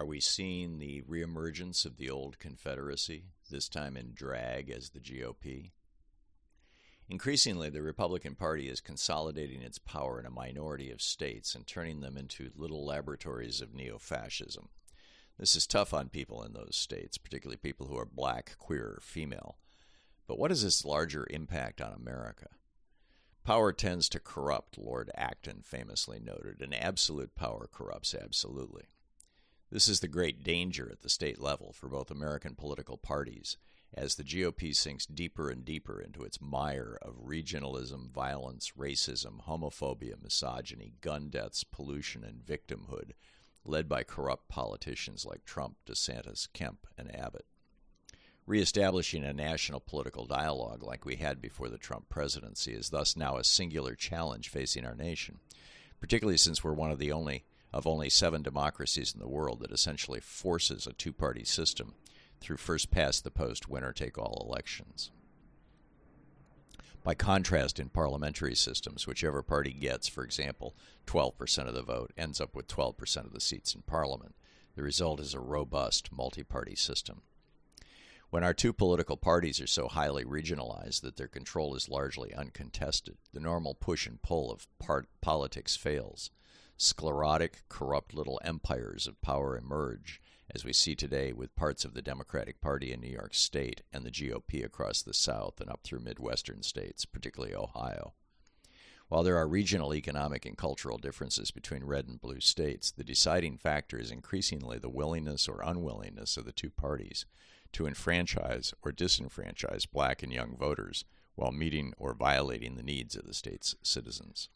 Are we seeing the reemergence of the old Confederacy, this time in drag as the GOP? Increasingly, the Republican Party is consolidating its power in a minority of states and turning them into little laboratories of neo fascism. This is tough on people in those states, particularly people who are black, queer, or female. But what is its larger impact on America? Power tends to corrupt, Lord Acton famously noted, and absolute power corrupts absolutely. This is the great danger at the state level for both American political parties as the GOP sinks deeper and deeper into its mire of regionalism, violence, racism, homophobia, misogyny, gun deaths, pollution, and victimhood, led by corrupt politicians like Trump, DeSantis, Kemp, and Abbott. Reestablishing a national political dialogue like we had before the Trump presidency is thus now a singular challenge facing our nation, particularly since we're one of the only of only seven democracies in the world that essentially forces a two party system through first past the post winner take all elections. By contrast, in parliamentary systems, whichever party gets, for example, 12% of the vote ends up with 12% of the seats in parliament. The result is a robust multi party system. When our two political parties are so highly regionalized that their control is largely uncontested, the normal push and pull of part- politics fails. Sclerotic, corrupt little empires of power emerge, as we see today with parts of the Democratic Party in New York State and the GOP across the South and up through Midwestern states, particularly Ohio. While there are regional economic and cultural differences between red and blue states, the deciding factor is increasingly the willingness or unwillingness of the two parties to enfranchise or disenfranchise black and young voters while meeting or violating the needs of the state's citizens.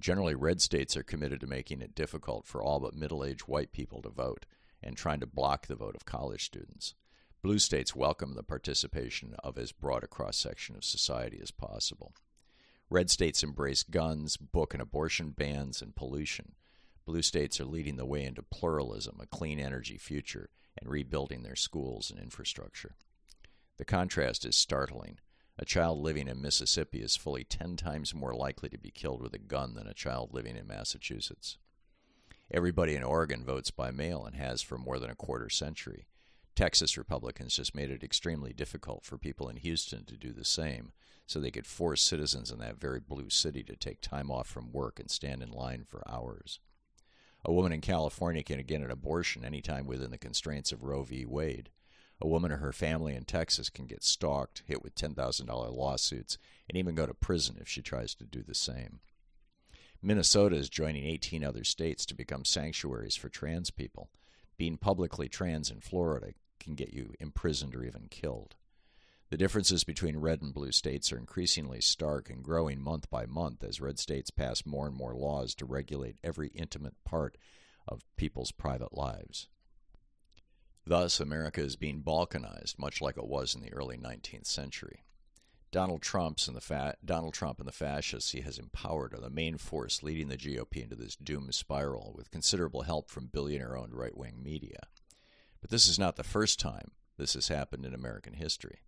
Generally, red states are committed to making it difficult for all but middle aged white people to vote and trying to block the vote of college students. Blue states welcome the participation of as broad a cross section of society as possible. Red states embrace guns, book and abortion bans, and pollution. Blue states are leading the way into pluralism, a clean energy future, and rebuilding their schools and infrastructure. The contrast is startling. A child living in Mississippi is fully 10 times more likely to be killed with a gun than a child living in Massachusetts. Everybody in Oregon votes by mail and has for more than a quarter century. Texas Republicans just made it extremely difficult for people in Houston to do the same, so they could force citizens in that very blue city to take time off from work and stand in line for hours. A woman in California can get an abortion anytime within the constraints of Roe v. Wade. A woman or her family in Texas can get stalked, hit with $10,000 lawsuits, and even go to prison if she tries to do the same. Minnesota is joining 18 other states to become sanctuaries for trans people. Being publicly trans in Florida can get you imprisoned or even killed. The differences between red and blue states are increasingly stark and growing month by month as red states pass more and more laws to regulate every intimate part of people's private lives. Thus, America is being balkanized, much like it was in the early 19th century. Donald Trump's and the fa- Donald Trump and the fascists he has empowered are the main force leading the GOP into this doom spiral, with considerable help from billionaire-owned right-wing media. But this is not the first time this has happened in American history.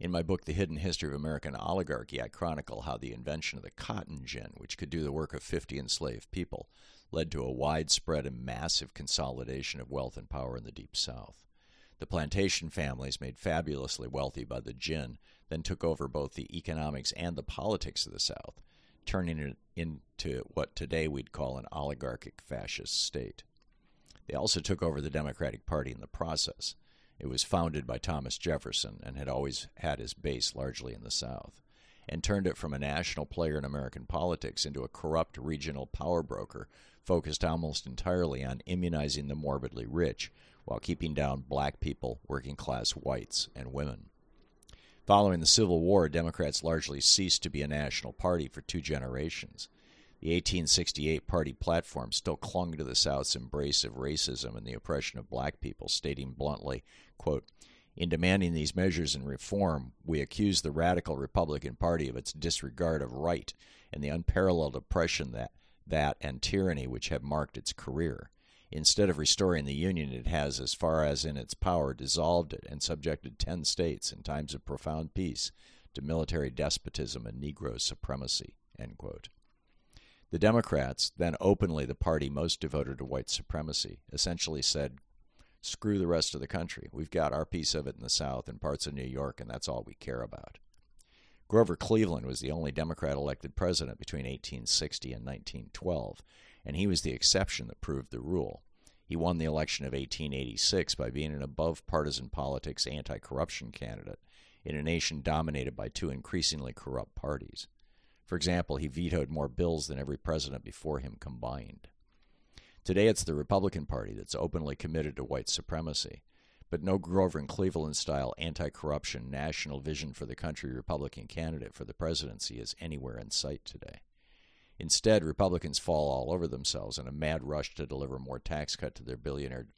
In my book, The Hidden History of American Oligarchy, I chronicle how the invention of the cotton gin, which could do the work of 50 enslaved people, led to a widespread and massive consolidation of wealth and power in the Deep South. The plantation families, made fabulously wealthy by the gin, then took over both the economics and the politics of the South, turning it into what today we'd call an oligarchic fascist state. They also took over the Democratic Party in the process. It was founded by Thomas Jefferson and had always had its base largely in the South, and turned it from a national player in American politics into a corrupt regional power broker focused almost entirely on immunizing the morbidly rich while keeping down black people, working class whites, and women. Following the Civil War, Democrats largely ceased to be a national party for two generations. The 1868 party platform still clung to the South's embrace of racism and the oppression of black people, stating bluntly, quote, in demanding these measures and reform, we accuse the radical Republican Party of its disregard of right and the unparalleled oppression that, that and tyranny which have marked its career. Instead of restoring the Union, it has, as far as in its power, dissolved it and subjected ten states in times of profound peace to military despotism and Negro supremacy. The Democrats, then openly the party most devoted to white supremacy, essentially said, Screw the rest of the country. We've got our piece of it in the South and parts of New York, and that's all we care about. Grover Cleveland was the only Democrat elected president between 1860 and 1912, and he was the exception that proved the rule. He won the election of 1886 by being an above partisan politics anti corruption candidate in a nation dominated by two increasingly corrupt parties. For example, he vetoed more bills than every president before him combined. Today, it's the Republican Party that's openly committed to white supremacy, but no Grover and Cleveland style anti corruption national vision for the country Republican candidate for the presidency is anywhere in sight today. Instead, Republicans fall all over themselves in a mad rush to deliver more tax cut to their billionaire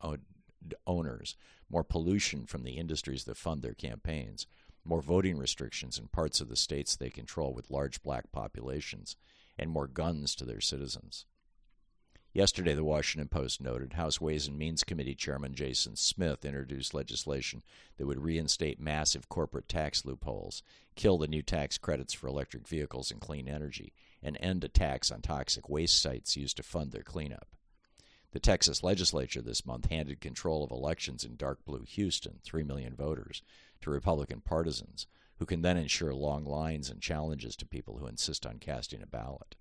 owners, more pollution from the industries that fund their campaigns, more voting restrictions in parts of the states they control with large black populations, and more guns to their citizens. Yesterday, the Washington Post noted House Ways and Means Committee Chairman Jason Smith introduced legislation that would reinstate massive corporate tax loopholes, kill the new tax credits for electric vehicles and clean energy, and end a tax on toxic waste sites used to fund their cleanup. The Texas legislature this month handed control of elections in dark blue Houston, 3 million voters, to Republican partisans, who can then ensure long lines and challenges to people who insist on casting a ballot.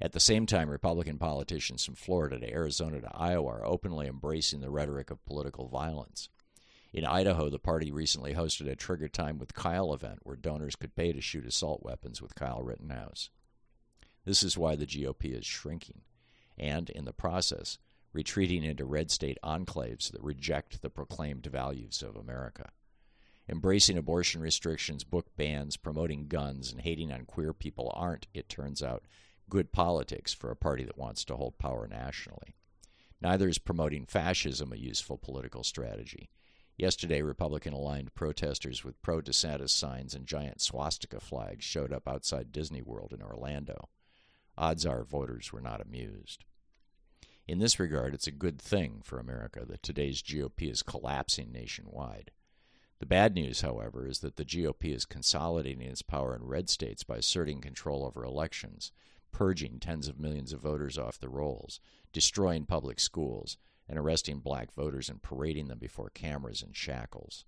At the same time, Republican politicians from Florida to Arizona to Iowa are openly embracing the rhetoric of political violence. In Idaho, the party recently hosted a Trigger Time with Kyle event where donors could pay to shoot assault weapons with Kyle Rittenhouse. This is why the GOP is shrinking, and, in the process, retreating into red state enclaves that reject the proclaimed values of America. Embracing abortion restrictions, book bans, promoting guns, and hating on queer people aren't, it turns out, good politics for a party that wants to hold power nationally. Neither is promoting fascism a useful political strategy. Yesterday, Republican aligned protesters with pro DeSantis signs and giant swastika flags showed up outside Disney World in Orlando. Odds are voters were not amused. In this regard, it's a good thing for America that today's GOP is collapsing nationwide. The bad news, however, is that the GOP is consolidating its power in red states by asserting control over elections, purging tens of millions of voters off the rolls, destroying public schools, and arresting black voters and parading them before cameras in shackles.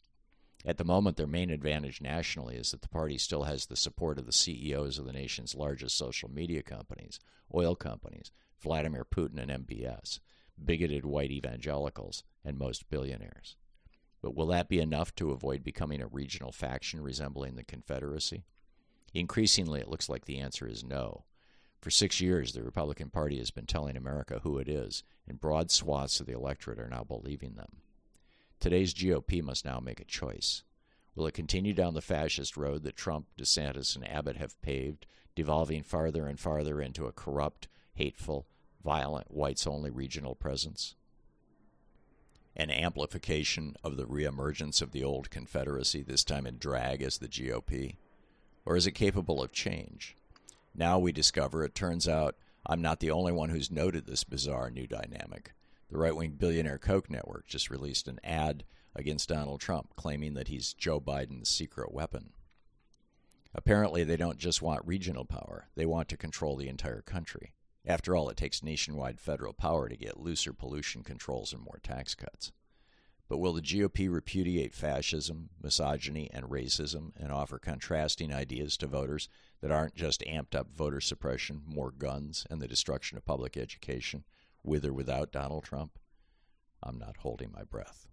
At the moment, their main advantage nationally is that the party still has the support of the CEOs of the nation's largest social media companies, oil companies, Vladimir Putin and MBS, bigoted white evangelicals, and most billionaires. But will that be enough to avoid becoming a regional faction resembling the Confederacy? Increasingly, it looks like the answer is no. For six years, the Republican Party has been telling America who it is, and broad swaths of the electorate are now believing them. Today's GOP must now make a choice. Will it continue down the fascist road that Trump, DeSantis, and Abbott have paved, devolving farther and farther into a corrupt, hateful, violent, whites only regional presence? an amplification of the reemergence of the old Confederacy, this time in drag as the GOP? Or is it capable of change? Now we discover it turns out I'm not the only one who's noted this bizarre new dynamic. The right wing billionaire Koch network just released an ad against Donald Trump claiming that he's Joe Biden's secret weapon. Apparently, they don't just want regional power, they want to control the entire country. After all, it takes nationwide federal power to get looser pollution controls and more tax cuts. But will the GOP repudiate fascism, misogyny, and racism and offer contrasting ideas to voters that aren't just amped up voter suppression, more guns, and the destruction of public education, with or without Donald Trump? I'm not holding my breath.